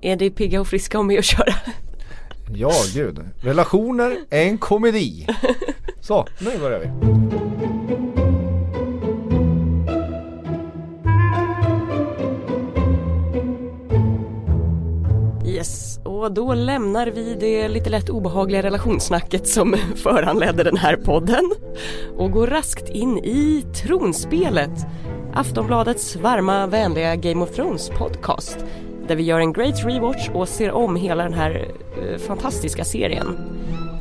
är det pigga och friska och med att köra? Ja, gud. Relationer är en komedi. Så, nu börjar vi. Yes, och då lämnar vi det lite lätt obehagliga relationssnacket som föranledde den här podden och går raskt in i tronspelet, Aftonbladets varma, vänliga Game of Thrones podcast där vi gör en great rewatch och ser om hela den här eh, fantastiska serien.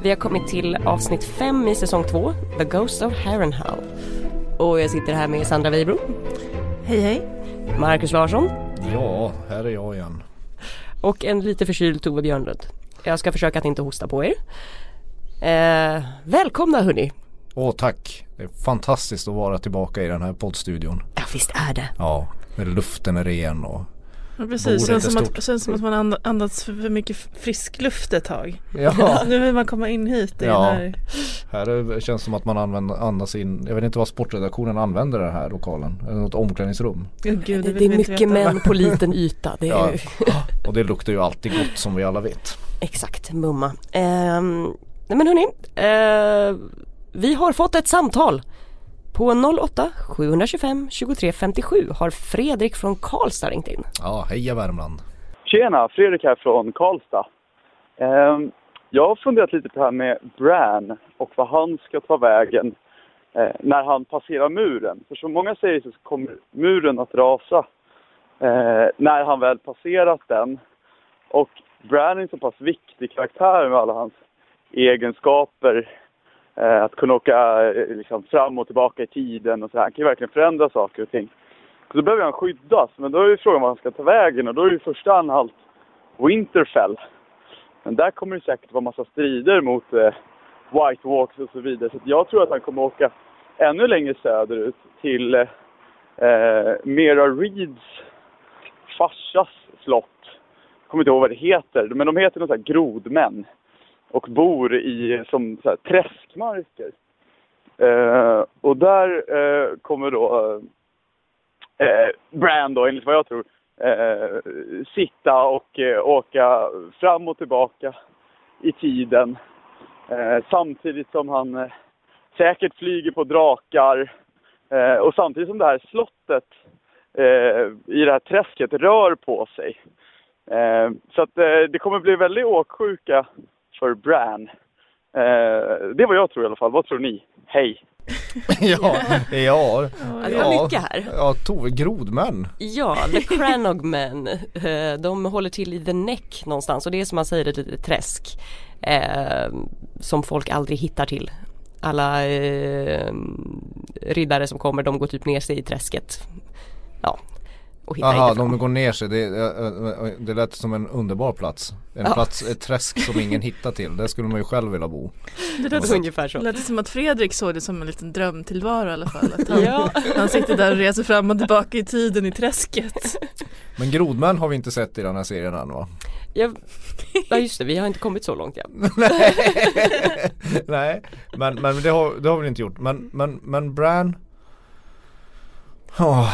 Vi har kommit till avsnitt 5 i säsong 2, The Ghost of Harrenhal. Och jag sitter här med Sandra Weibro, Hej hej. Marcus Larsson Ja, här är jag igen. och en lite förkyld Tove Björnlund. Jag ska försöka att inte hosta på er. Eh, välkomna hörni! Åh tack. Det är fantastiskt att vara tillbaka i den här poddstudion. Ja visst är det. Ja, luften är ren och Ja, precis, är som, att, känns som att man and- andats för, mycket frisk luft ett tag. Ja, Nu vill man komma in hit i Ja. här. här är, känns som att man använder, andas in, jag vet inte vad sportredaktionen använder den här lokalen. Eller något omklädningsrum. Oh, gud, det, vill det är mycket män på liten yta. Det är Ja. ju, Och det luktar ju alltid gott som vi alla vet. exakt, mumma. Ehm, nej men hörni, eh, vi har fått ett samtal. På 08 725 23 57 har Fredrik från Karlstad ringt in. Ja, heja Värmland. Tjena, Fredrik här från Karlstad. Ehm, jag har funderat lite på det här med Bran och vad han ska ta vägen eh, när han passerar muren. För som många säger så kommer muren att rasa eh, när han väl passerat den. Och Bran är en så pass viktig karaktär med alla hans egenskaper. Eh, att kunna åka eh, liksom, fram och tillbaka i tiden och så här. Han kan ju verkligen förändra saker och ting. Så då behöver han skyddas, men då är ju frågan var han ska ta vägen och då är ju första anhalt Winterfell. Men där kommer det säkert vara massa strider mot eh, White Walks och så vidare. Så jag tror att han kommer åka ännu längre söderut till eh, eh Mera Reeds farsas slott. Jag kommer inte ihåg vad det heter, men de heter något sånt här grodmän. Och bor i som så här, träskmarker. Eh, och där eh, kommer då eh, eh Bran då, enligt vad jag tror, eh, sitta och eh, åka fram och tillbaka i tiden. Eh, samtidigt som han eh, säkert flyger på drakar. Eh, och samtidigt som det här slottet eh, i det här träsket rör på sig. Eh, så att eh, det kommer bli väldigt åksjuka för Bran. Eh, det var jag tror i alla fall. Vad tror ni? Hej! ja, ja, Ja, det var ja, mycket här. ja, Tove, grodmän. Ja, The Cranogmen. Eh, De håller till i The Neck någonstans och det är som man säger ett litet träsk. Eh, som folk aldrig hittar till. Alla eh, riddare som kommer de går typ ner sig i träsket. Ja, och inte fram. de går ner sig. Det, eh, det lät som en underbar plats. En Ja. plats, ett träsk som ingen hittar till. Där skulle man ju själv vilja bo. Det lät, som, Ungefär så. det lät som att Fredrik såg det som en liten drömtillvaro i alla fall. Att han, Ja. han sitter där och reser fram och tillbaka i tiden i träsket. Men grodmän har vi inte sett i den här serien än va? Ja, ja just det, vi har inte kommit så långt ja. Nej, men, men det, har, det har vi inte gjort. Men, men, men Bran Åh.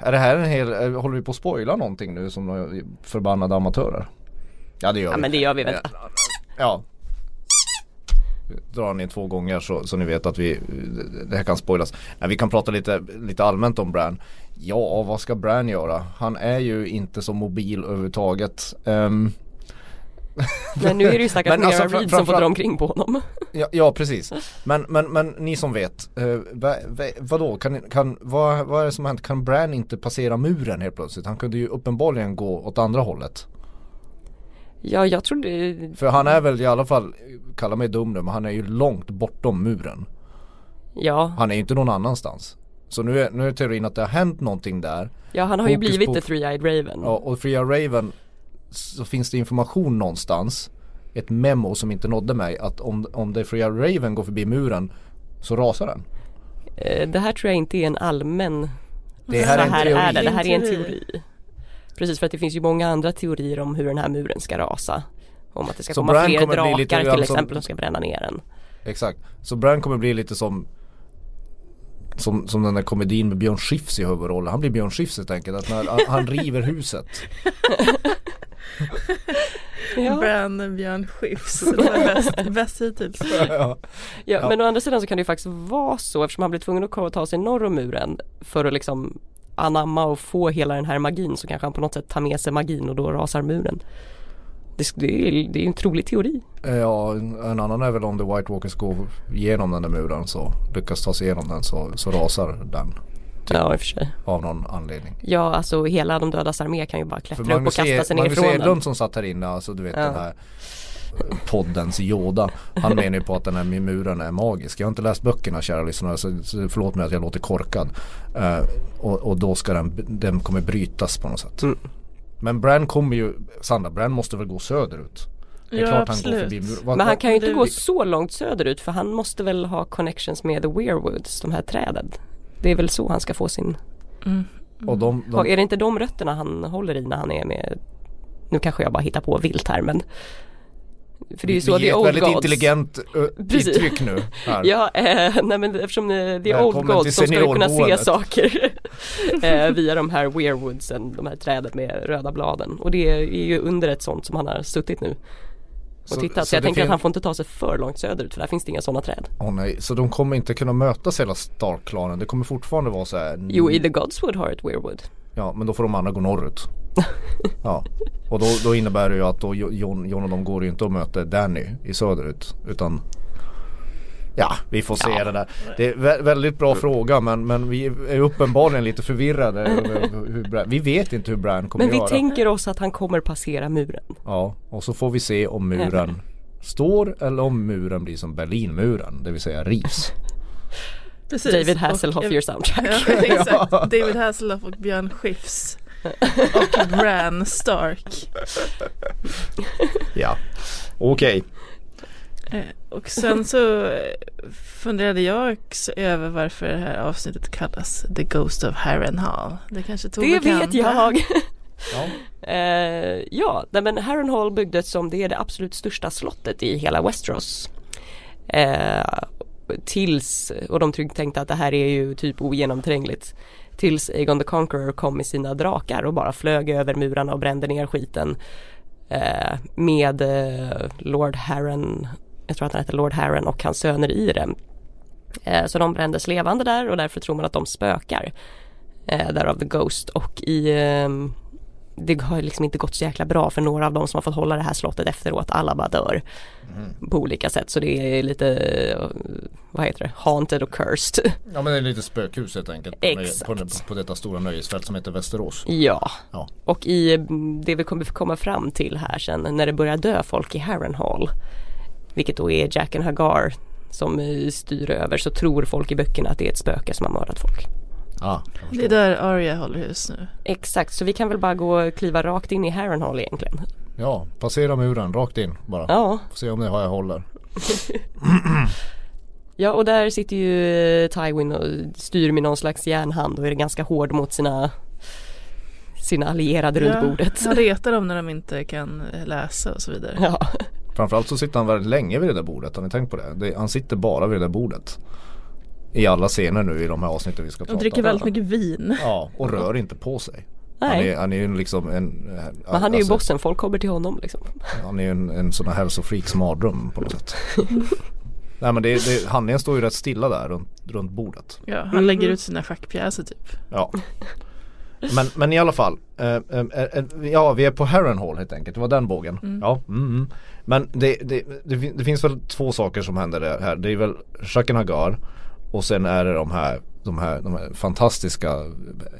Är det här en hel, är- håller vi på att spoila någonting nu som förbannade amatörer? Ja det gör Ja vi. men det gör vi väl. Ja. Drar ni två gånger så, så ni vet att vi, det här kan spoilas. Nej, vi kan prata lite, lite allmänt om Bran. Ja, vad ska Bran göra? Han är ju inte så mobil överhuvudtaget. Ehm, Men nu är det ju stackars Men alltså, Reed som får dra omkring på honom. Ja, ja precis. Men, men, men ni som vet, eh, va, va, vadå, kan, kan, vad, vad är det som hänt? Kan Bran inte passera muren helt plötsligt? Han kunde ju uppenbarligen gå åt andra hållet. Ja jag trodde, För han är väl i alla fall, kalla mig dum nu, men han är ju långt bortom muren. ja, Han är ju inte någon annanstans. Så nu är, nu är teorin att det har hänt någonting där. ja han har ju Fokus blivit på- the three-eyed raven. Ja, och Fria Raven så finns det information någonstans, ett memo som inte nådde mig, att om, om det Fria Raven går förbi muren så rasar den. Eh, Det här tror jag inte är en allmän Det här är en så här teori. är det, det här är en Teori. Precis för att det finns ju många andra teorier om hur den här muren ska rasa. Om att det ska Så komma Bran fler drakar lite till som- exempel som ska bränna ner den. Exakt. Så Bran kommer bli lite som som, som den där komedin med Björn Skifs i huvudrollen. Han blir Björn Skifs helt enkelt. Att när han river huset. Ja. Bran Björn Skifs. Bäst, bäst hittills. ja. Ja, Ja. men å andra sidan så kan det ju faktiskt vara så eftersom han blir tvungen att ta sig norr om muren för att liksom anamma och få hela den här magin så kanske han på något sätt tar med sig magin och då rasar muren. Det, det, är, det är en trolig teori. Ja, en annan är väl om The White Walkers går igenom den där muren så lyckas ta sig igenom den så, så rasar den Ja i och för sig. av någon anledning. Ja alltså hela de dödas armé kan ju bara klättra upp och Magnus, kasta e- sig Magnus nerifrån Edlund den. som satt här inne, alltså du vet Ja. den här eh, poddens Yoda. Han menar ju på att den här muren är magisk. Jag har inte läst böckerna kära lyssnare så, förlåt mig att jag låter korkad. Eh, och, och då ska den, den kommer brytas på något sätt. Mm. Men Bran kommer ju, Sandra, Bran måste väl gå söderut? Det är Ja, klart han går absolut. förbi muren. Men han kan ju inte det- gå så långt söderut för han måste väl ha connections med the Weirwoods, de här träden. Det är väl så han ska få sin, Mm. och de, de, är det inte de rötterna han håller i när han är med Nu kanske jag bara hittar på vilt här men För det är ju så vi the ger ett väldigt gods intelligent uttryck nu. Här. Ja, eh, nej men eftersom eh, the old gods så ska kunna se saker eh, via de här weirwoodsen, de här träden med röda bladen. Och det är ju under ett sånt som han har suttit nu och Så- tittat. Så, så jag tänker att han får inte ta sig för långt söderut för där finns det inga sådana träd. Åh nej, så de kommer inte kunna mötas hela Stark-klanen. Det kommer fortfarande vara så här. Jo, i the Godswood har ett weirwood. Ja, men då får de andra gå norrut. Ja, och då, då innebär det ju att då Jo- Jon, Jon och de går ju inte och möter Danny i söderut. Utan Ja, vi får se Ja. det där. Det är vä- väldigt bra fråga men, men vi är uppenbarligen lite förvirrade. hur Bran, vi vet inte hur Bran kommer Men vi göra. tänker oss att han kommer passera muren. Ja, och så får vi se om muren står eller om muren blir som Berlinmuren, det vill säga rivs. Precis. David Och- Hasselhoff jag- your soundtrack. Ja, exakt. David Hasselhoff och Björn Skifs. Och Bran Stark. Ja, okej. Eh, Och sen så eh, funderade jag också över varför det här avsnittet kallas The Ghost of Harrenhal. Det kanske Tove Det vet jag! Ja. Eh, ja, nej, men Harrenhal byggdes som det är det absolut största slottet i hela Westeros. Eh, tills, och de tänkte att det här är ju typ ogenomträngligt. Tills Aegon the Conqueror kom med sina drakar och bara flög över murarna och brände ner skiten. Eh, med eh, Lord Harren, jag tror att han heter Lord Harren och hans söner i det. Eh, så de brändes levande där och därför tror man att de spökar. Eh, därav The Ghost och i ehm, det har liksom inte gått så jäkla bra för några av dem som har fått hålla det här slottet efteråt. Alla bara dör på olika sätt. Så det är lite, eh, vad heter det, haunted och cursed. Ja men det är lite spökhus helt enkelt på, Exakt. på, på detta stora nöjesfält som heter Västerås. Ja, Ja. och i mm, det vi kommer komma fram till här sen när det börjar dö folk i Harrenhal. Vilket då är Jack and Hagar som eh, styr över så tror folk i böckerna att det är ett spöke som har mördat folk. Ja, Det är där Arya håller hus nu. Exakt, så vi kan väl bara gå och kliva rakt in i Harrenhal egentligen. ja, passera muren rakt in bara. Ja, Får se om det har jag håller. Ja och där sitter ju eh, Tywin och styr med någon slags järnhand och är ganska hård mot sina sina allierade runt bordet. Han retar dem när de inte kan eh, läsa och så vidare. Ja. Framförallt så sitter han väldigt länge vid det där bordet. Har ni tänkt på det? det han sitter bara vid det där bordet. I alla scener nu i de här avsnitten vi ska prata Och dricker om. väldigt mycket vin. Ja, och rör inte på sig. Han Nej, är, han är ju liksom en... men han är ju alltså, bossen, folk kommer till honom liksom. Han är ju en, en sån här hälsofreaks mardröm på något sätt. Nej men det, det, handlingen står ju rätt stilla där runt, runt bordet. Ja, han lägger ut sina schackpjäser typ. Ja. Men, men i alla fall. Eh, eh, eh, ja vi är på Harrenhal helt enkelt. Det var den bågen. Ja. Mm, mm. Men det, det, det, det finns väl två saker som händer där här. Det är väl Jaqen Hagar. Och sen är det de här, de här, de här fantastiska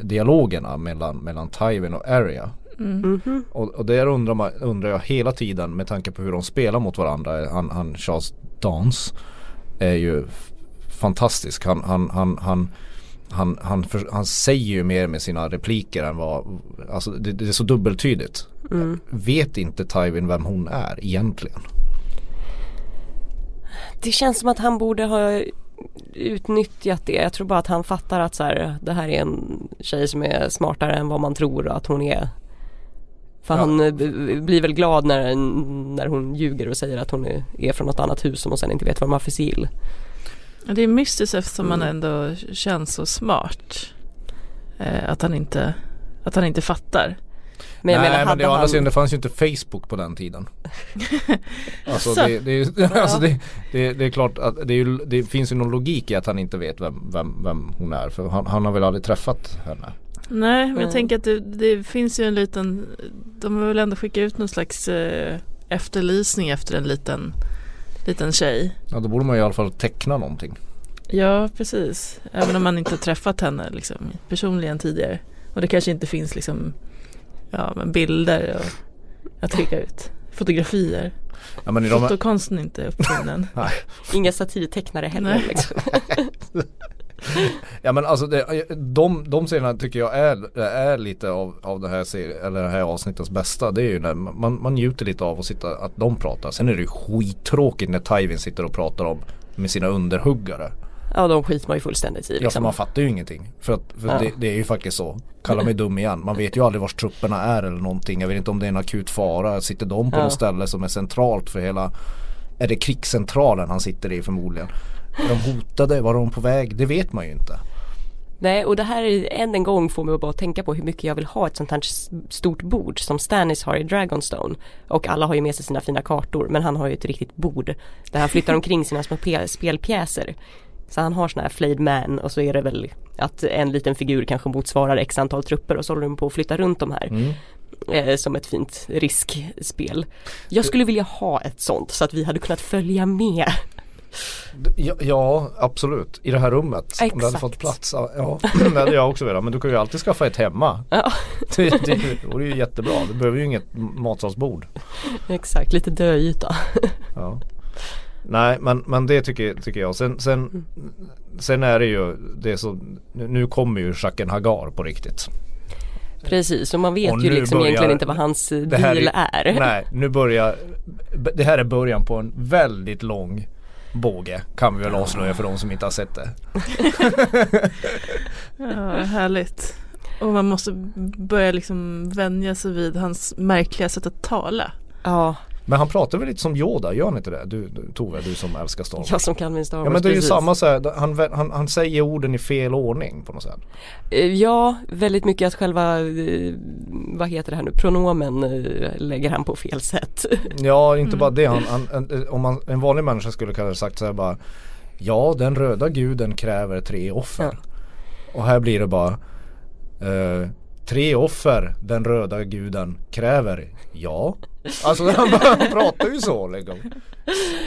dialogerna mellan, mellan Tywin och Arya. Mhm. Och, och där undrar, man, undrar jag hela tiden med tanke på hur de spelar mot varandra. Han, han Charles Dance är ju fantastisk. Han, han, han, han, han, han, för, han säger ju mer med sina repliker än vad, alltså det, det är så dubbeltydigt. Mm. Vet inte Tywin vem hon är egentligen? Det känns som att han borde ha utnyttjat det. Jag tror bara att han fattar att så här, det här är en tjej som är smartare än vad man tror att hon är. För Ja. han eh, blir väl glad när, när hon ljuger och säger att hon är, är från något annat hus som hon sen inte vet vad de har för sigill. Det är mystiskt eftersom han Mm. ändå känns så smart. Eh, att, han inte, att han inte fattar. Men jag Nej menar, men det, han... sidan, det fanns ju inte Facebook på den tiden. alltså, det, det, är- alltså det, det, det är klart att det, är ju, det finns ju någon logik i att han inte vet vem, vem, vem hon är. För han, han har väl aldrig träffat henne. Nej, men jag tänker att det, det finns ju en liten, de har väl ändå skickat ut någon slags eh, efterlysning efter en liten, liten tjej. Ja då borde man i alla fall teckna någonting. Ja, precis. Även om man inte har träffat henne liksom, personligen tidigare. Och det kanske inte finns liksom, ja, men bilder och, att skicka ut. Fotografier. Ja men i Fotokonsten är inte uppfunnen. Inga satirtecknare heller liksom. Ja men alltså det, de, de scenerna tycker jag är, är lite av, av det här serien, eller det här avsnittets bästa. Det är ju när man, man njuter lite av att sitta, att de pratar. Sen är det ju skittråkigt när Tywin sitter och pratar om med sina underhuggare. Ja de skiter man ju fullständigt i Ja för liksom. man fattar ju ingenting. För, att, för Ja. det, det är ju faktiskt så. Kalla mig dum igen. Man vet ju aldrig vars trupperna är eller någonting. Jag vet inte om det är en akut fara. Sitter de på Ja. något ställe som är centralt för hela Är det krigscentralen han sitter i förmodligen? De hotade? Var de på väg? Det vet man ju inte. Nej och det här är än en gång får mig att bara tänka på hur mycket jag vill ha ett sånt här stort bord som Stannis har i Dragonstone. Och alla har ju med sig sina fina kartor men han har ju ett riktigt bord där han flyttar omkring sina små pe- spelpjäser. Så han har såna här flayed man och så är det väl att en liten figur kanske motsvarar x antal trupper och så håller de på att flytta runt de här. Mm. Eh, som ett fint riskspel. Jag skulle vilja ha ett sånt så att vi hade kunnat följa med. Ja, ja absolut, i det här rummet. Om det hade Exakt. fått plats. Ja, det hade jag också velat. Men du kan ju alltid skaffa ett hemma. Ja, Det, det, det vore ju jättebra. Du behöver ju inget matsalsbord. exakt, lite döyta. Ja. Nej men, men det tycker, tycker jag. Sen, sen, sen är det ju det som, nu kommer ju Jaqen Hagar på riktigt. Precis, och man vet Och ju liksom börjar- egentligen inte vad hans deal är. Nej, nu börjar, det här är början på en väldigt lång båge kan vi väl avslöja för de som inte har sett det. Ja, härligt. Och man måste börja liksom vänja sig vid hans märkliga sätt att tala. Ja, Men han pratar väl lite som Yoda, gör han inte det? Du, du Tove, du som älskar Star Wars. jag som kan min Star Wars. Ja men det är ju precis. samma så här, han, han, han säger orden i fel ordning på något sätt. Eh, Ja, väldigt mycket att själva, eh, vad heter det här nu, pronomen eh, lägger han på fel sätt. Ja inte bara det, han, han, en, om man, en vanlig människa skulle kanske sagt så här bara Ja den röda guden kräver tre offer. Och här blir det bara eh, Tre offer den röda guden kräver Ja Alltså han, bara- han pratar ju så liksom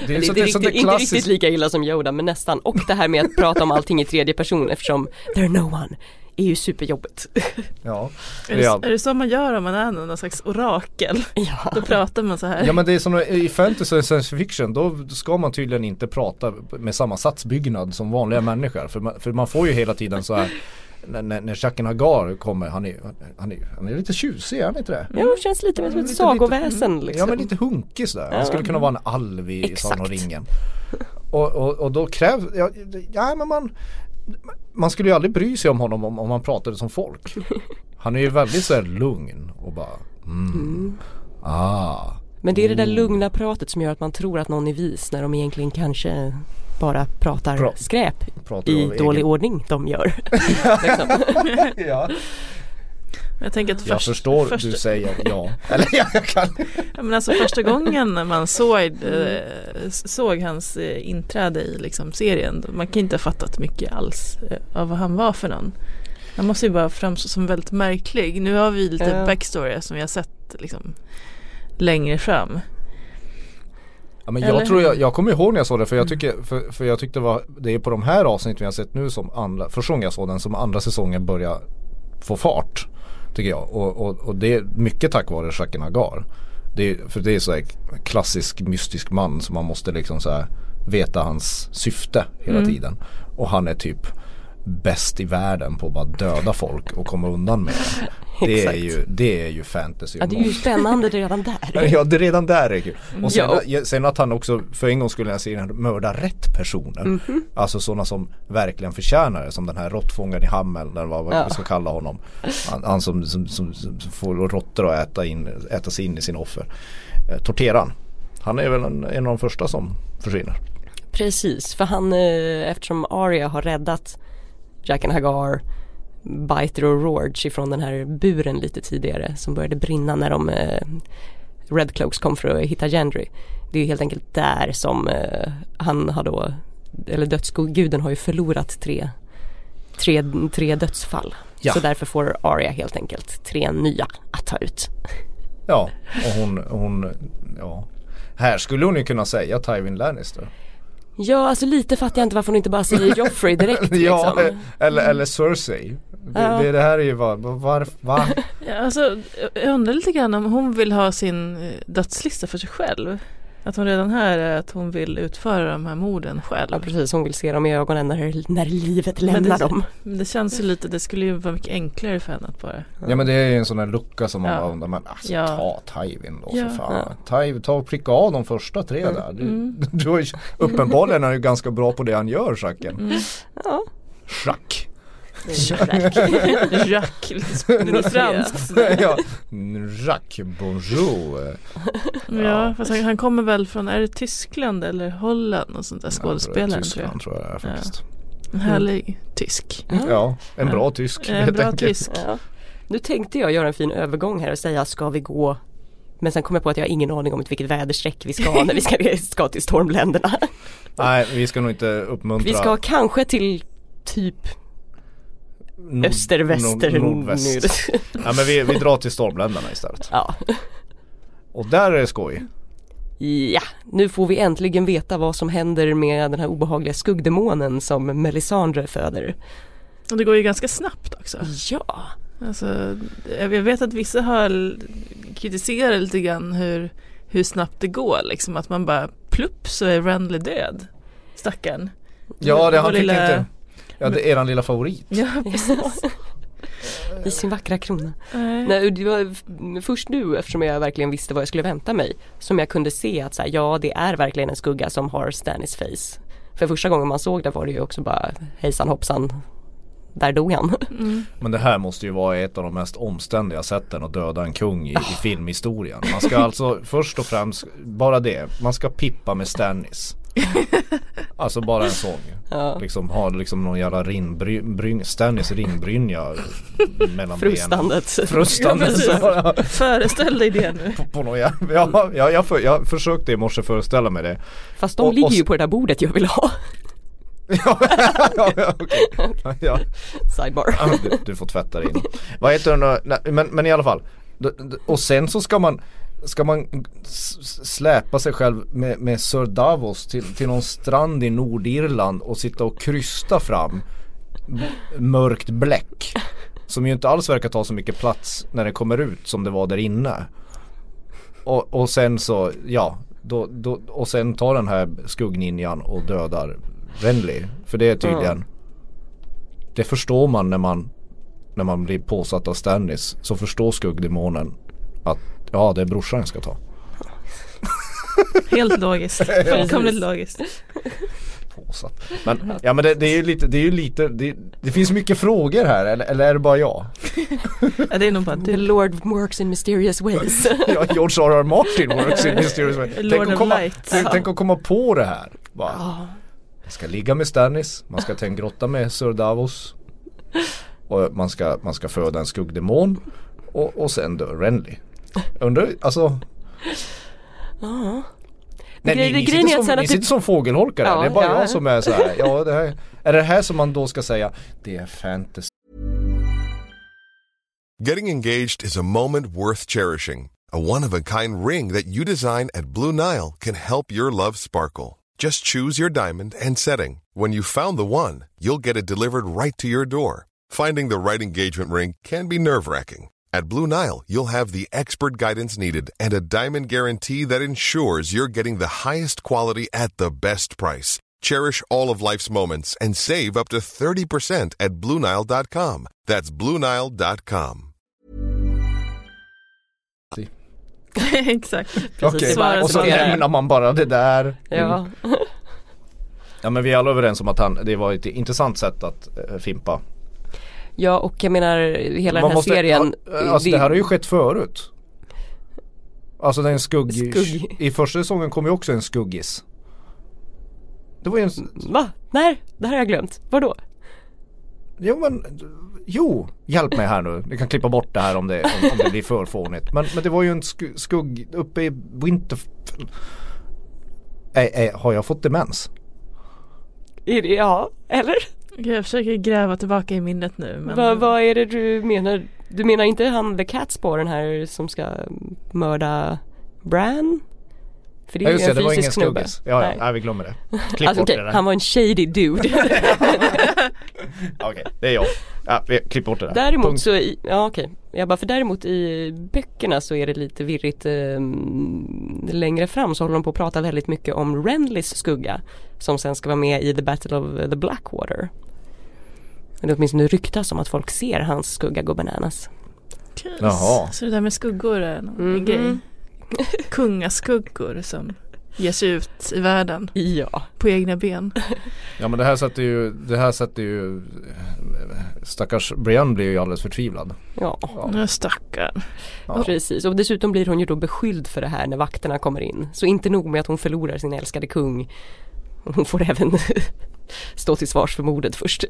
Det är, Det så, är det är riktigt, inte riktigt lika illa som Yoda men nästan. Och det här med att prata om allting i tredje person eftersom there no one är ju superjobbigt. Ja, Är det, Ja. är det så man gör om man är någon slags orakel? ja. Då pratar man så här. Ja men det är som i fantasy och science fiction då ska man tydligen inte prata med samma satsbyggnad som vanliga människor. För man, för man får ju hela tiden så här när, när, när Jaqen Hagar kommer, han är, han, är, han är lite tjusig, är han inte det? Jo, känns lite mer som ett Lite- sagoväsen lite, liksom. Ja men lite hunkig sådär. Han skulle kunna vara en alv i. Sagan om ringen. Och, och, och då krävs, ja, ja men man man skulle ju aldrig bry sig om honom om, om han pratade som folk. Han är ju väldigt såhär lugn och bara mm. Ah. Men det är det där lugna pratet som gör att man tror att någon är vis när de egentligen kanske bara pratar Bra. skräp Pratar i dålig egen- ordning de gör. liksom. ja. Jag tänker att Jag först, förstår första, du säger ja. Eller ja, jag kan. ja, men alltså första gången man såg, eh, såg hans eh, inträde i liksom, serien, man kan inte ha fattat mycket alls eh, av vad han var för någon. Han måste ju bara framstå som väldigt märklig. Nu har vi lite Ja. backstory som vi har sett liksom, längre fram. Ja, men Eller jag tror jag, jag kommer ihåg när jag såg det för jag tycker, för, för jag tyckte det var, det är på de här avsnitten vi har sett nu som andra, första gången jag såg den som andra säsongen börjar få fart. Tycker jag och, och, och det är mycket tack vare Jaqen Hagar. Det för det är så här klassisk mystisk man som man måste liksom så här veta hans syfte hela Mm. tiden. Och han är typ bäst i världen på att bara döda folk och komma undan med det. Det är ju, det är ju fantasy. Ja det är ju spännande redan där. Ja det redan där är kul. Och sen, Ja. sen att han också för en gång skulle jag säga mördar rätt personer. Mhm. Alltså sådana som verkligen förtjänar det. Som den här råttfångaren i Hammel eller vad vad Ja. ska kalla honom. Han, han som, som, som, som får råttor att äta, in, äta sig in i sin offer. Eh, torteran. Han är väl en, en av de första som försvinner. Precis, för han eh, eftersom Arya har räddat Jaqen Hagar Biter och Rorge ifrån den här buren lite tidigare som började brinna när de eh, Red Cloaks kom för att hitta Gendry. Det är helt enkelt där som eh, han har då, eller dödsguden har ju förlorat tre, tre, tre dödsfall. Ja. Så därför får Arya helt enkelt tre nya att ta ut. Ja, och hon, hon, ja. Här skulle hon ju kunna säga Tywin Lannister. Ja, alltså lite fattar jag inte varför hon inte bara säger Joffrey direkt ja, liksom. eller, eller Cersei. Det, Ja. det, det här är ju vad, var, va? Ja, alltså, jag undrar lite grann om hon vill ha sin eh, dödslista för sig själv. Att hon redan här är att hon vill utföra de här morden själv. Ja precis, hon vill se dem i ögonen när, när livet Men lämnar det- dem. Men det känns ju lite, det skulle ju vara mycket enklare för henne att bara Ja men det är ju en sån här lucka som man Ja. bara men alltså Ja. ta Tywin då Ja. för fan. Tywin, ta och pricka av de första tre där. Du, Mm. du har ju, uppenbarligen är ju ganska bra på det han gör Jacken. Mm. Ja. Schack. Jack, lite, lite franskt. ja. Jacques, bonjour. Ja, fast han, han kommer väl från, är det Tyskland eller Holland och sånt där skådespelare tror Tyskland tror jag det är faktiskt. jag. En härlig tysk. Ja, en bra tysk En helt bra enkelt. tysk. Ja. Nu tänkte jag göra en fin övergång här och säga ska vi gå men sen kom jag på att jag har ingen aning om vilket väderstreck vi ska när vi ska, ska till stormländerna. Nej, vi ska nog inte uppmuntra Vi ska kanske till typ nord- öster, väster, nord- nordväst. Ja men vi, vi drar till stormländerna istället. Ja. Och där är det skoj. ja, nu får vi äntligen veta vad som händer med den här obehagliga skuggdemonen som Melisandre föder. Och det går ju ganska snabbt också. Ja, Alltså, jag vet att vissa har kritiserat lite grann hur, hur snabbt det går liksom. Att man bara plupp så är Randley död. Stackarn. Ja det han Vår fick lilla- inte Ja det är eran lilla favorit. Ja, precis. i sin vackra krona. Nej. Nej, det var först nu eftersom jag verkligen visste vad jag skulle vänta mig som jag kunde se att så här, ja det är verkligen en skugga som har Stannis face. För första gången man såg det var det ju också bara hejsan hoppsan, där dog han. Mm. Men det här måste ju vara ett av de mest omständiga sätten att döda en kung i, i filmhistorien. Man ska alltså först och främst, bara det, man ska pippa med Stannis. Alltså bara en sång. Ja. Liksom ha liksom någon jävla rinbryn, Stannis ringbrynja mellan benen. Frustandet. Frustande. Ja, Föreställ dig det nu. på, på någon jävla, ja, ja, jag, för, jag försökte i morse föreställa mig det. Fast de Och- ligger och- ju på det där bordet jag vill ha. ja, ja, ja, Sidebar. du, du får tvätta dig in. Vad heter den men, men i alla fall. Och sen så ska man Ska man släpa sig själv med, med Sir Davos till, till någon strand i Nordirland och sitta och krysta fram mörkt bläck. Som ju inte alls verkar ta så mycket plats när det kommer ut som det var där inne. Och, och sen så, ja, då, då, och sen tar den här skuggninjan och dödar Renly. För det är tydligen, det förstår man när man, när man blir påsatt av Stannis. Så förstår skuggdemonen att ja det är brorsan jag ska ta. Helt logiskt. Fullkomligt logiskt. Påsatt. Men, ja men det, det är ju lite, det är ju lite, det, det finns mycket frågor här eller, eller är det bara jag? Ja, det är nog bara The du. Lord works in mysterious ways. Ja, George R.R. Martin works in mysterious way. Tänk Lord att of komma, Light. tänk, tänk att komma på det här. Bara, man ska ligga med Stannis, man ska ta en grotta med Sir Davos. Och man ska, man ska föda en skuggdemon. Och, och sen dör Renly. Undrar, alltså Ja. Nej, ni, ni, sitter som, ni sitter som fågelholkar. Ja, det är bara ja. jag som är så här. Ja, det här, är det här som man då ska säga Det är fantasy Getting engaged is a moment worth cherishing. A one of a kind ring that you design at Blue Nile can help your love sparkle. Just choose your diamond and setting. When you've found the one, you'll get it delivered right to your door. Finding the right engagement ring can be nerve wracking. At Blue Nile, you'll have the expert guidance needed and a diamond guarantee that ensures you're getting the highest quality at the best price. Cherish all of life's moments and save up to 30% at BlueNile.com. That's BlueNile.com. Exakt. Okej, Svara och så på lämnar man bara det där. Ja. Mm. Ja men vi är alla överens om att han, det var ett intressant sätt att äh, fimpa. Ja och jag menar hela den Man här måste- serien. Alltså det här har ju skett förut. Alltså den skugg... Skugg. I första säsongen kom ju också en skuggis. Det var ju en... Va? När? Det här har jag glömt. Vadå? Jo men Jo, hjälp mig här nu. Ni kan klippa bort det här om det, om, om det blir för fånigt. Men, men det var ju en sk skugg uppe i Winterfell. Ä, ä, har jag fått demens? Ja, eller? Jag försöker gräva tillbaka i minnet nu. Men... Vad, vad är det du menar? Du menar inte han The Catspaw den här som ska mörda Bran? För det är Ja just ju det, en det var ingen fysisk snubbe. Ja, ja, Nej. nej vi glömmer det. Klipp Alltså, bort okej, det där. han var en shady dude. Okej, det är jag. Ja, vi klipp bort det där. Däremot Punkt. så, i, ja okej. Jag bara för däremot i böckerna så är det lite virrigt eh, längre fram så håller de på att prata väldigt mycket om Renlys skugga som sen ska vara med i The Battle of the Blackwater. Men det åtminstone ryktas om att folk ser hans skugga gå bananas. Jaha. Så det där med skuggor är någon Mhm. grej. Kungaskuggor som ger sig ut i världen Ja. på egna ben. Ja men det här sätter ju, det här sätter ju Stackars Brienne blir ju alldeles förtvivlad. Ja, Ja. Stackarn. Ja. precis. Och dessutom blir hon ju då beskylld för det här när vakterna kommer in. Så inte nog med att hon förlorar sin älskade kung. Hon får även stå till svars för mordet först.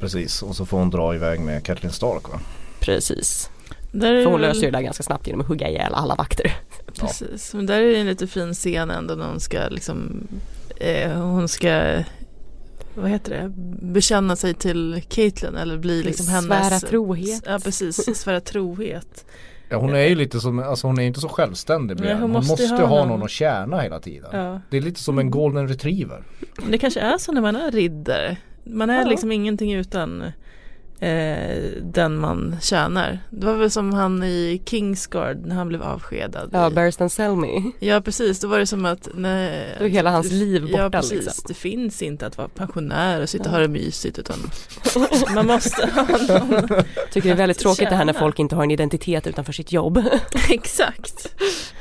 Precis, och så får hon dra iväg med Catelyn Stark va? Precis. För hon väl- löser ju det där ganska snabbt genom att hugga ihjäl alla vakter. Precis, men där är det en lite fin scen ändå när hon ska liksom eh, Hon ska Vad heter det? Bekänna sig till Caitlyn eller bli liksom hennes Svära trohet. Ja precis, svära trohet Ja hon är ju lite som, alltså hon är inte så självständig Nej, Brienne. hon Hon måste måste, ju ha, ha någon någon. att tjäna hela tiden. Ja Det är lite som en golden retriever. Men det kanske är så när man är riddare Man är Ja. liksom ingenting utan eh, den man tjänar Det var väl som han i Kingsguard när han blev avskedad Ja, Barristan Selmy. Ja precis, då var det som att nej, Då är hela hans liv borta Ja precis, liksom. det finns inte att vara pensionär och sitta och ha det mysigt utan man måste ha någon Tycker det är väldigt tråkigt det här när Tjäna. folk inte har en identitet utanför sitt jobb. Exakt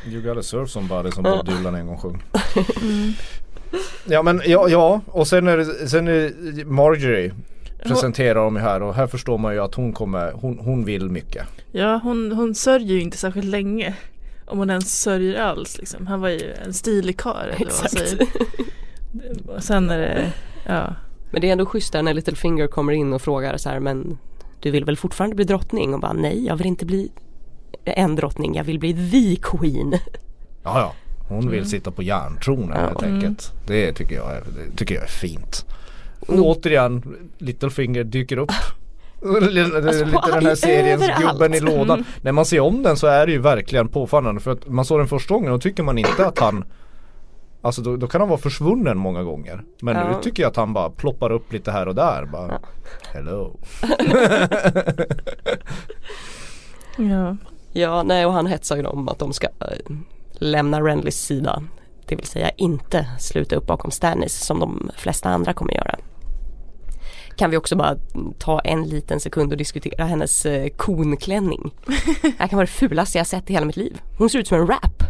You gotta serve somebody som. Bob Dylan en gång sjöng. Ja men ja, ja och sen är det, sen är det Marjorie presenterar de ju här och här förstår man ju att hon kommer, hon, hon vill mycket. Ja hon, hon sörjer ju inte särskilt länge Om hon ens sörjer alls liksom. Han var ju en stilig karl eller vad man Exakt. säger Och sen är det, ja Men det är ändå schysst där när Littlefinger kommer in och frågar så här men du vill väl fortfarande bli drottning? Och bara nej jag vill inte bli en drottning, jag vill bli the queen. Ja ja, hon vill sitta på järntronen Ja. helt enkelt. Det tycker jag är, det tycker jag är fint. Och Mm. återigen, Littlefinger dyker upp. Lite Alltså, på den här seriens överallt. gubben i lådan. Mm. När man ser om den så är det ju verkligen påfallande för att man såg den första gången och tycker man inte att han Alltså då, då kan han vara försvunnen många gånger. Men Ja. nu tycker jag att han bara ploppar upp lite här och där. Bara, Hello. Ja, Ja, nej och han hetsar ju dem att de ska eh, lämna Renlys sida. Det vill säga inte sluta upp bakom Stannis som de flesta andra kommer göra. Kan vi också bara ta en liten sekund och diskutera hennes eh, konklänning. Det här kan vara det fulaste jag sett i hela mitt liv. Hon ser ut som en rap.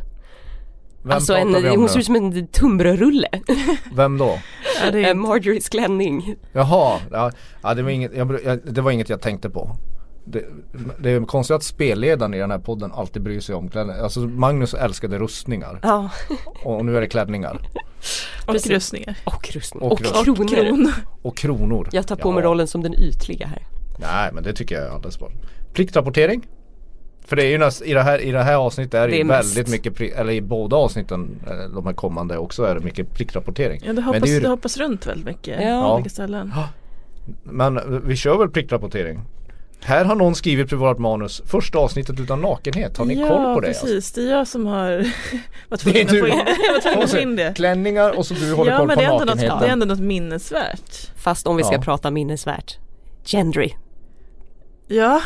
Vem alltså en, hon nu? ser ut som en tunnbrödsrulle. Vem då? ja det är, Marjorie's klänning. Jaha, ja, ja, det, var inget, jag, det var inget jag tänkte på. Det, det är konstigt att spelledaren i den här podden alltid bryr sig om kläder. Alltså Magnus älskade rustningar Ja, och nu är det klänningar och precis. rustningar och rustning. Och Och, kronor. Kron. och kronor. Jag tar på mig Ja. rollen som den ytliga här. Nej men det tycker jag är alldeles bra. Pliktrapportering. För det är ju näst, i, det här, i det här avsnittet är det, Det är ju mest. väldigt mycket, eller i båda avsnitten, eh, de här kommande också är det mycket pliktrapportering. Ja det Men hoppas, det är ju- det hoppas runt väldigt mycket Ja. på olika ställen Men vi kör väl pliktrapportering? Här har någon skrivit på vårt manus första avsnittet utan nakenhet. Har ni ja, koll på det? alltså? precis, det är jag som har varit tvungen att få in, jag var tvungen det Klänningar och så du håller Ja koll men på det är, ändå något, nakenheten. det är ändå något minnesvärt Fast om vi ska Ja. prata minnesvärt. Gendry. Ja,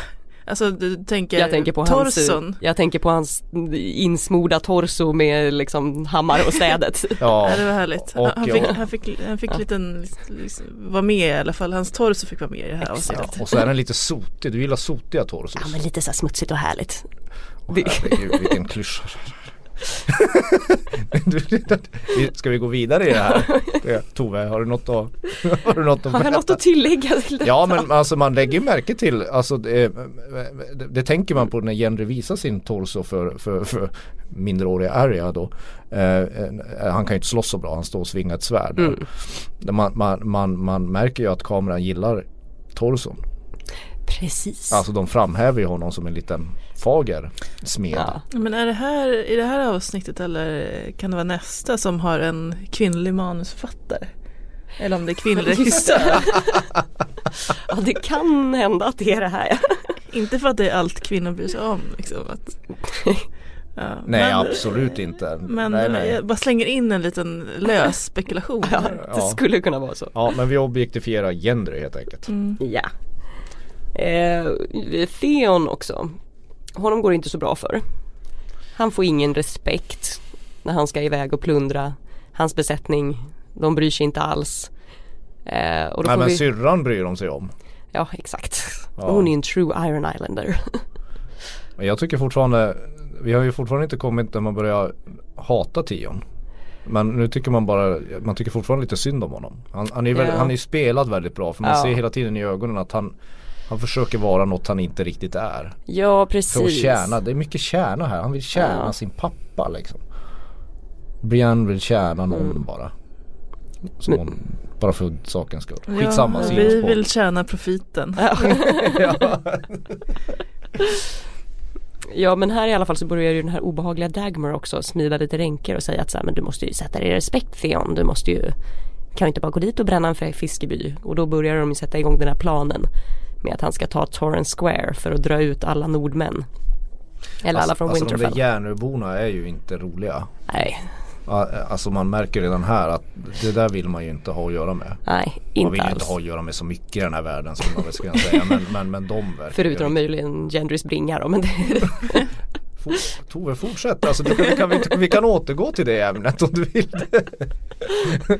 alltså du tänker, Jag tänker på hans, torson jag tänker på hans insmorda torso med liksom hammare och städet. Ja, Ja det var härligt. Och- han, fick, han fick, han fick Ja. liten, liksom, vara med i alla fall. Hans torso fick vara med i det här avsnittet. ja, och så är den lite sotig. Du gillar sotiga torsos. Ja men lite så här smutsigt och härligt. Åh, det- herregud, vilken klyscha. Ska vi gå vidare i det här? Tove, har du något att, har du något att Har jag något att tillägga till det? Ja men alltså man lägger märke till, alltså det, det, det tänker man på när Jenry visar sin torso för, för, för minderåriga Arya då. Eh, han kan ju inte slåss så bra, han står och svingar ett svärd. Mm. Man, man, man, man märker ju att kameran gillar torson. Precis. Alltså de framhäver ju honom som en liten fager smed. ja. Men är det här i det här avsnittet eller kan det vara nästa som har en kvinnlig manusförfattare? Eller om det är kvinnlig regissör. ja, det kan hända att det är det här. Inte för att det är allt kvinnor bryr sig om. Liksom, att, ja, Nej men, absolut inte. Men nej, nej. jag bara slänger in en liten lös spekulation. Ja, det Ja. skulle kunna vara så. Ja men vi objektifierar gender helt enkelt. Mm. Ja. Eh, Theon också. Honom går det inte så bra för. Han får ingen respekt när han ska iväg och plundra. Hans besättning, de bryr sig inte alls. Eh, och då Nej men vi... syrran bryr de sig om. Ja exakt. Ja. Hon är en true Iron Islander. Men jag tycker fortfarande, vi har ju fortfarande inte kommit där man börjar hata Tion. Men nu tycker man bara, man tycker fortfarande lite synd om honom. Han, han är ju väldigt, Ja. han är ju spelad väldigt bra för man Ja. ser hela tiden i ögonen att han Han försöker vara något han inte riktigt är. Ja precis. För att tjäna, det är mycket tjäna här. Han vill tjäna Ja. sin pappa liksom. Brian vill tjäna någon Mm. bara. Som hon, bara för sakens skull. Skitsamma, ja, vi vill tjäna profiten. Ja. Ja men här i alla fall så börjar ju den här obehagliga Dagmar också smida lite ränker och säga att så här, men du måste ju sätta dig i respekt Theon. Du måste ju kan inte bara gå dit och bränna en fiskeby. Och då börjar de ju sätta igång den här planen med att han ska ta Torrance Square för att dra ut alla nordmän. Eller alla från alltså de Winterfell. där Järnöborna är ju inte roliga. Nej, Alltså man märker redan här att det där vill man ju inte ha att göra med. nej Man inte vill ju alls. inte ha att göra med så mycket i den här världen som man väl ska säga. Men, men, men de verkar Förutom möjligen Gendrys bringar då, men det, For- Tove fortsätt, alltså du vi, kan, vi, vi kan återgå till det ämnet om du vill.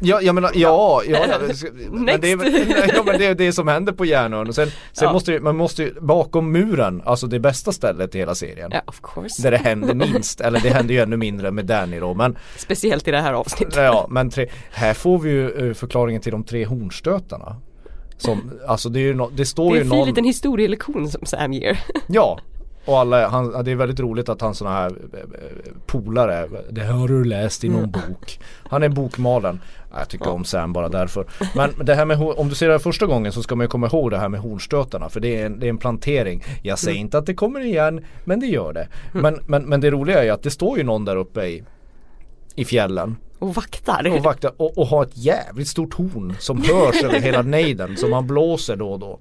Ja, jag menar, ja, ja, ja men det ja men det är det som händer på Järnön och sen, sen Ja. måste ju, man måste ju, bakom muren, alltså det bästa stället i hela serien ja of course. Där det händer minst, eller det händer ju ännu mindre med Danny då men Speciellt i det här avsnittet. Ja men tre, här får vi ju eh, förklaringen till de tre hornstötarna som, alltså det är ju no, det står Det är ju en fin någon liten historielektion som Sam ger. Ja och alla, han, det är väldigt roligt att han sådana här eh, eh, polare, det här har du läst i någon bok. Han är bokmalen. Ja, Jag tycker om Sam bara därför. Men det här med, om du ser det här första gången så ska man ju komma ihåg det här med hornstötarna. För det är en, det är en plantering. Jag säger inte att det kommer igen, men det gör det. Men, men, men det roliga är ju att det står ju någon där uppe i, i fjällen Och vaktar. och vaktar och, och har ett jävligt stort horn som hörs över hela nejden som han blåser då och då.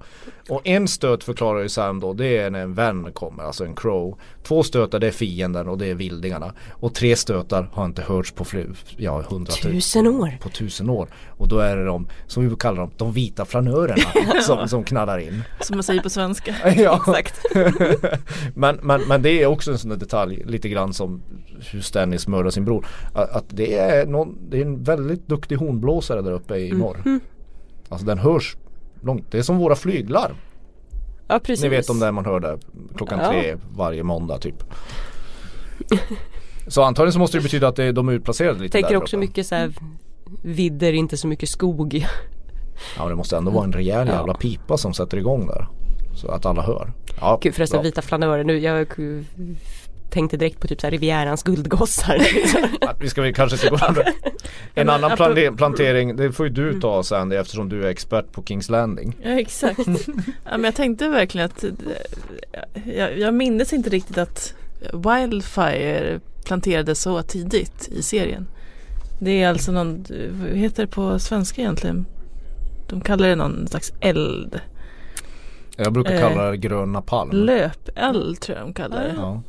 Och en stöt förklarar ju Sam då det är när en vän kommer, alltså en crow. Två stötar det är fienden och det är vildingarna. Och tre stötar har inte hörts på fler, ja hundratusen Tusen år. på tusen år. Och då är det de, som vi kallar dem, de vita flanörerna som, som knallar in. Som man säger på svenska. Ja. Exakt. men, men, men det är också en sån där detalj lite grann som hur Stannis mördar sin bror. Att, att det, är någon, det är en väldigt duktig hornblåsare där uppe i norr. Alltså den hörs långt. Det är som våra flyglar. Ja precis. Ni vet om det man hör där klockan Ja. tre varje måndag typ. Så antagligen så måste det betyda att det, de är utplacerade lite Tänker där också uppe. mycket så här vidder, inte så mycket skog. Ja men det måste ändå vara en rejäl Ja. jävla pipa som sätter igång där. Så att alla hör. Ja, Gud förresten bra. vita flanörer nu, jag tänkte direkt på typ så här Rivierans guldgossar. Vi ska väl kanske inte gå En men annan plante- plantering, det får ju du ta Sandy eftersom du är expert på Kings Landing. Ja exakt. ja, men jag tänkte verkligen att eh, jag, jag minns inte riktigt att Wildfire planterades så tidigt i serien. Det är alltså någon, vad heter det på svenska egentligen? De kallar det någon slags eld. Jag brukar Eh, kalla det grön napalm. Löpeld tror jag de kallar det. Ja.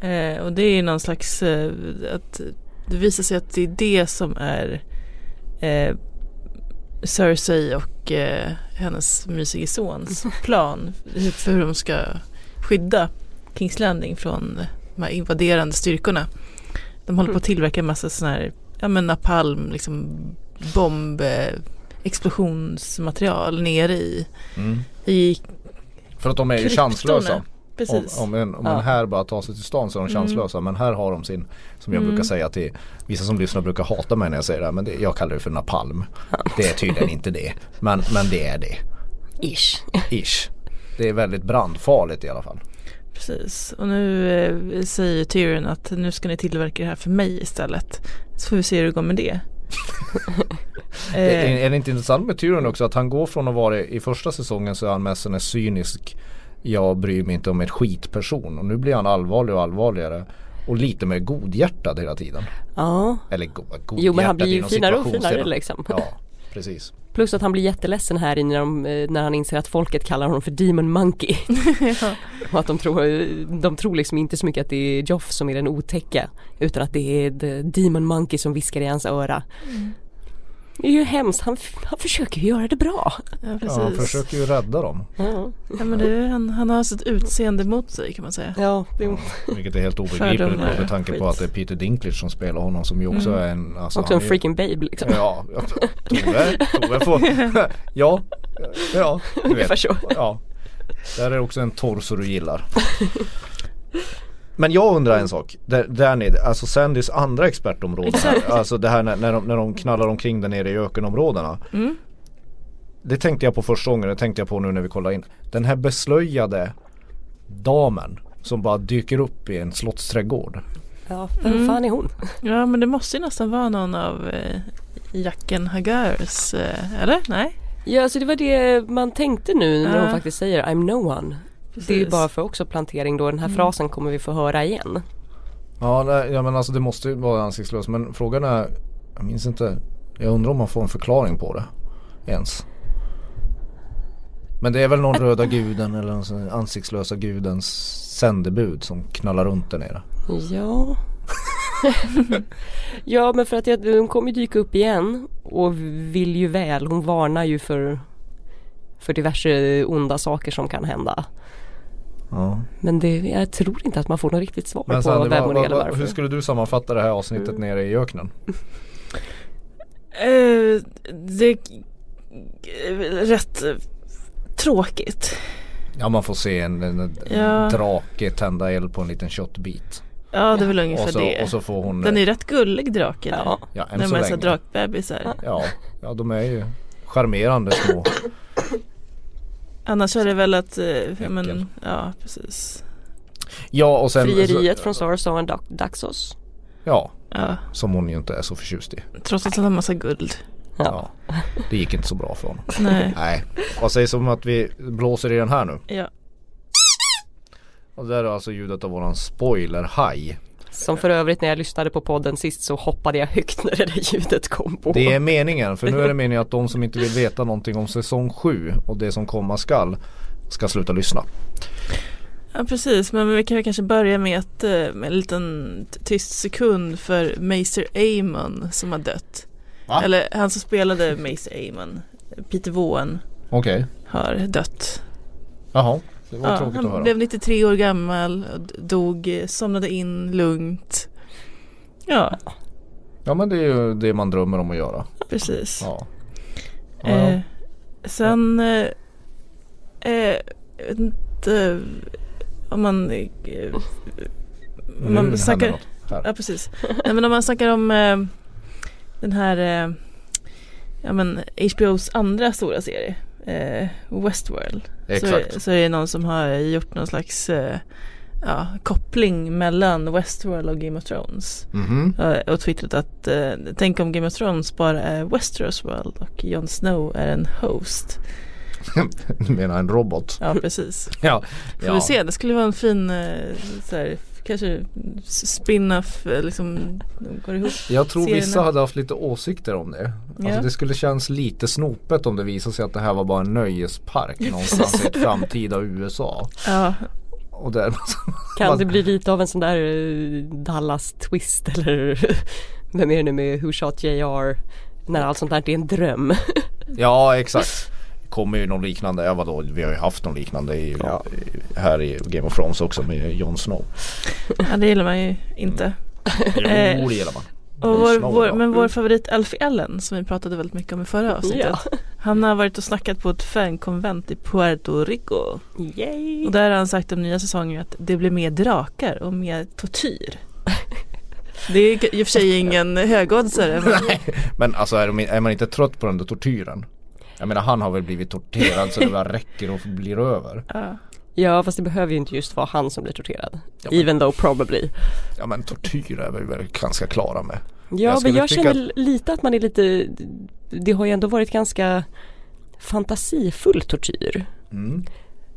Eh, och det är någon slags, eh, att det visar sig att det är det som är eh, Cersei och eh, hennes mysige sons plan för hur de ska skydda Kings Landing från de här invaderande styrkorna. De håller på att tillverka en massa sådana här, ja men napalm, liksom bomb, eh, explosionsmaterial nere i, Mm. i För att de är ju chanslösa. Om, Precis. om, en, om Ja. en här bara tar sig till stan så är de Mm. chanslösa. Men här har de sin, som jag Mm. brukar säga till vissa som lyssnar brukar hata mig när jag säger det här. Men det, jag kallar det för napalm. Det är tydligen inte det. Men, men det är det. Ish. Ish. Det är väldigt brandfarligt i alla fall. Precis, och nu eh, säger Tyrion att nu ska ni tillverka det här för mig istället. Så får vi se hur det går med det. Är, är det inte intressant med Tyrion också att han går från att vara i första säsongen så är han mest en cynisk Jag bryr mig inte om ett skitperson och nu blir han allvarlig och allvarligare Och lite mer godhjärtad hela tiden Ja. Eller go, godhjärtad Jo men han blir ju finare och finare liksom. Ja precis Plus att han blir jätteledsen här i när, de, eh, när han inser att folket kallar honom för Demon Monkey. och att de tror, de tror liksom inte så mycket att det är Joff som är den otäcka utan att det är the Demon Monkey som viskar i hans öra. Det är ju hemskt, han, han försöker ju göra det bra. ja, Ja, precis. han försöker ju rädda dem Ja, Ja, men det, är- han, han har sitt utseende mot sig kan man säga. ja det Vilket är helt obegripligt med tanke på att det är Peter Dinklage som spelar honom som ju också är en alltså, också en är ju- freaking babe liksom. Ja, ja, Tove, Tove får, ja, ja, du Ungefär vet. så. Ja, där är också en torso du gillar. Men jag undrar en sak, där, där nere, alltså Sandys andra expertområde här, alltså det här när, när, de, när de knallar omkring där nere i ökenområdena. Mm. Det tänkte jag på första gången, det tänkte jag på nu när vi kollade in. Den här beslöjade damen som bara dyker upp i en slottsträdgård. Ja, vem Mm. fan är hon? Ja men det måste ju nästan vara någon av eh, Jacken Hagars, eh, eller? Nej? Ja alltså det var det man tänkte nu när Ja. hon faktiskt säger I'm no one. Det är ju Precis. bara för också plantering då, den här frasen kommer vi få höra igen. Ja, nej, ja men alltså det måste ju vara ansiktslöst men frågan är Jag minns inte Jag undrar om man får en förklaring på det Ens Men det är väl någon röda guden eller någon sån ansiktslösa gudens sändebud som knallar runt där nere Ja. ja men för att jag, hon kommer dyka upp igen och vill ju väl. Hon varnar ju för, för diverse onda saker som kan hända. Ja Men det, jag tror inte att man får något riktigt svar Men på Sandy, vem eller varför. hur skulle du sammanfatta det här avsnittet nere i öknen? Eh, det är rätt eh, tråkigt. Ja man får se en, en, en Ja. drake tända eld på en liten köttbit Ja det är väl ungefär och så, det. och så får hon Den är ju rätt gullig draken. Ja. Ja än När så man är länge drakbebisar. Ja, ja de är ju charmerande små Annars är det väl att, eh, ja, men, ja precis. Ja och sen Frieriet så, från Sarson Dax- Daxos. Ja, Ja, som hon ju inte är så förtjust i trots att han har massa guld. Ja. Ja, det gick inte så bra för honom. Nej. Nej, vad sägs om att vi blåser i den här nu? Ja. Och det är alltså ljudet av våran spoiler-haj. Som för övrigt när jag lyssnade på podden sist så hoppade jag högt när det där ljudet kom på. Det är meningen, för nu är det meningen att de som inte vill veta någonting om säsong 7 och det som komma skall ska sluta lyssna. Ja precis, men vi kan kanske börja med, att, eh, med en liten tyst sekund för Macer Amon som har dött. Va? Eller han som spelade Macer Amon, Peter Vaughan, Okej, har dött. jaha. Det var Ja, tråkigt att han höra. blev 93 år gammal, dog, somnade in lugnt. Ja, Ja men det är ju det man drömmer om att göra. precis. Ja. Ja, Eh, sen, eh, eh, jag vet inte om man, eh, om Nu man händer snackar, något här. ja precis. Nej men om man snackar om eh, den här, eh, ja men HBOs andra stora serie, eh, Westworld. Så, Exakt. så är det någon som har gjort någon slags eh, ja, koppling mellan Westworld och Game of Thrones. Mhm. Eh, och twittrat att eh, tänk om Game of Thrones bara är Westeros World och Jon Snow är en host. Du menar en robot? Ja precis. Ja. Får vi se, det skulle vara en fin eh, så här, kanske spin-off eh, liksom går ihop. Jag tror vissa serierna. hade haft lite åsikter om det. Alltså Ja. det skulle kännas lite snopet om det visade sig att det här var bara en nöjespark någonstans i ett framtida USA. Ja, Och där, Kan det bli lite av en sån där eh, Dallas twist eller vem är det nu med Who Shot JR? När allt sånt där är en dröm. ja exakt. Kommer ju någon liknande, ja vadå, vi har ju haft någon liknande i, Ja. här i Game of Thrones också med Jon Snow. ja det gillar man ju inte. Jo Eh, det gillar man. Och vår, Snow, vår, men vår favorit Alfie Allen som vi pratade väldigt mycket om i förra avsnittet. Ja. Han har varit och snackat på ett fankonvent i Puerto Rico. Yay! Och där har han sagt om nya säsongen att det blir mer drakar och mer tortyr. Det är i och för sig ingen högoddsare. men- Men alltså är, de, är man inte trött på den där tortyren? Jag menar han har väl blivit torterad så det bara räcker och blir över. Ja. Ja fast det behöver ju inte just vara han som blir torterad. Ja, men- Even though probably. Ja men tortyr är vi väl ganska klara med. Ja Jag men jag känner lite att man är lite Det har ju ändå varit ganska Fantasifull tortyr. Mm.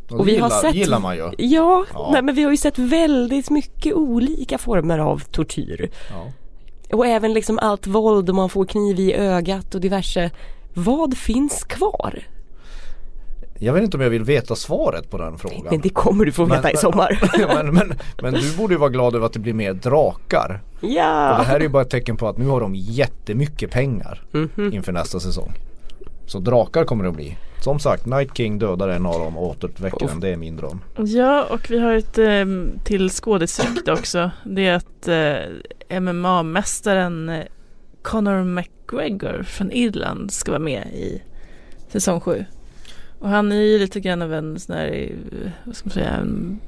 Och, Och vi har gillar, sett- gillar man ju. Ja, Ja. Nej, men vi har ju sett väldigt mycket olika former av tortyr. Ja. Och även liksom allt våld och man får kniv i ögat och diverse. Vad finns kvar? Jag vet inte om jag vill veta svaret på den frågan. Men det kommer du få veta Men- i sommar. men, men, men du borde ju vara glad över att det blir mer drakar. Och det ja. här är ju bara ett tecken på att nu har de jättemycket pengar Mhm. inför nästa säsong. Så drakar kommer det att bli. Som sagt, Night King dödar en av dem och återuppväcker den. Det är min dröm. Ja, och vi har ett eh, till skådisrykte också. Det är att eh, MMA-mästaren eh, Conor McGregor från Irland ska vara med i säsong 7. Och han är ju lite grann av en sån här, vad ska man säga, en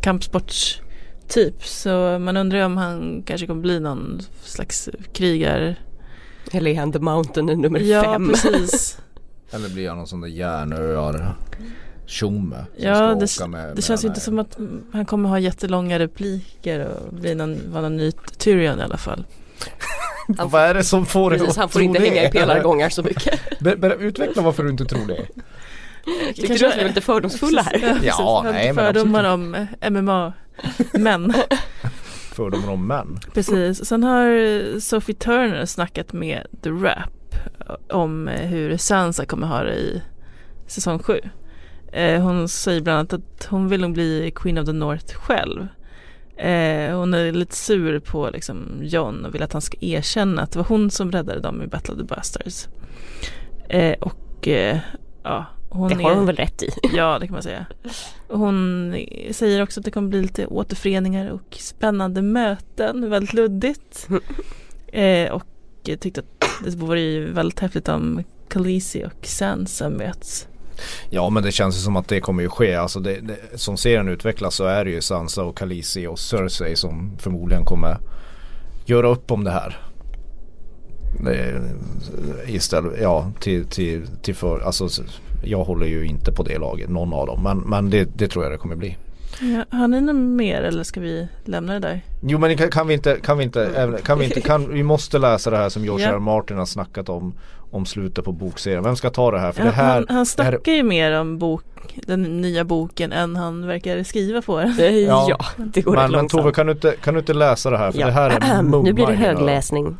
kampsportstyp. Så man undrar ju om han kanske kommer bli någon slags krigare. Eller är han The Mountain nummer ja, fem? precis. Eller blir han någon sån där järnöar tjomme Ja, det, med, det med känns ju inte som att han kommer ha jättelånga repliker och bli någon, vara någon ny Tyrion i alla fall. Han Vad är det som får dig att han får tro inte det? hänga i pelargångar så mycket. Ber, ber, utveckla varför du inte tror det. Tyckte du att vi var lite fördomsfulla här? Ja, precis. nej, men Fördomar om eh, MMA-män. Fördomar om män. Precis. Sen har Sophie Turner snackat med The Rap om eh, hur Sansa kommer ha det i säsong 7. Eh, Hon säger bland annat att hon vill nog bli Queen of the North själv. Eh, Hon är lite sur på liksom John och vill att han ska erkänna att det var hon som räddade dem i Battle of the Bastards. Eh, Och eh, ja, hon Det har är... hon väl rätt i. Ja, det kan man säga. Och hon säger också att det kommer bli lite återföreningar och spännande möten, väldigt luddigt. Eh, och tyckte att det vore ju väldigt häftigt om Khaleesi och Sansa möts. Ja men det känns ju som att det kommer ju ske. Alltså det, det, som serien utvecklas så är det ju Sansa och Khaleesi och Cersei som förmodligen kommer göra upp om det här. Det, istället, ja till, till, till för, alltså jag håller ju inte på det laget, någon av dem. Men, men det, det tror jag det kommer bli. Ja, har ni något mer eller ska vi lämna det där? Jo men kan, kan vi inte, kan vi inte, även- kan vi inte, kan, vi måste läsa det här som George Ja. R. Martin har snackat om Om slutet på bokserien. Vem ska ta det här? För det han, här, han, han det här snackar ju mer om bok, den nya boken än han verkar skriva på den. Ja, Ja. det går men, men. Tove kan du, inte, kan du inte läsa det här? För det här är nu blir det högläsning.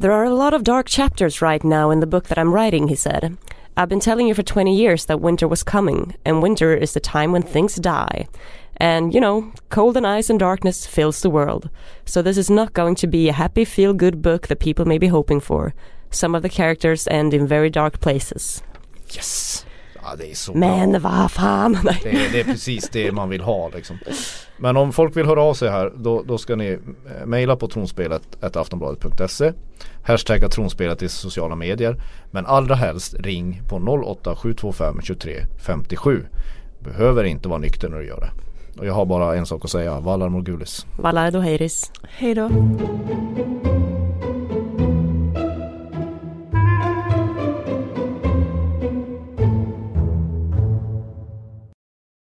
There are a lot of dark chapters right now in the book that I'm writing, he said. I've been telling you for 20 years that winter was coming, and winter is the time when things die. And, you know, cold and ice and darkness fills the world. So this is not going to be a happy, feel good book that people may be hoping for. Some of the characters end in very dark places. Yes! Ja det är så Men bra. vad fan. Det är, det är precis det man vill ha liksom. Men om folk vill höra av sig här då, då ska ni eh, mejla på tronspelet aftonbladet.se Hashtagga tronspelet i sociala medier Men allra helst ring på 08 725 23 57 Behöver inte vara nykter när du gör det. Och jag har bara en sak att säga, Valar Morgulis. Valar Doheiris. Hej då.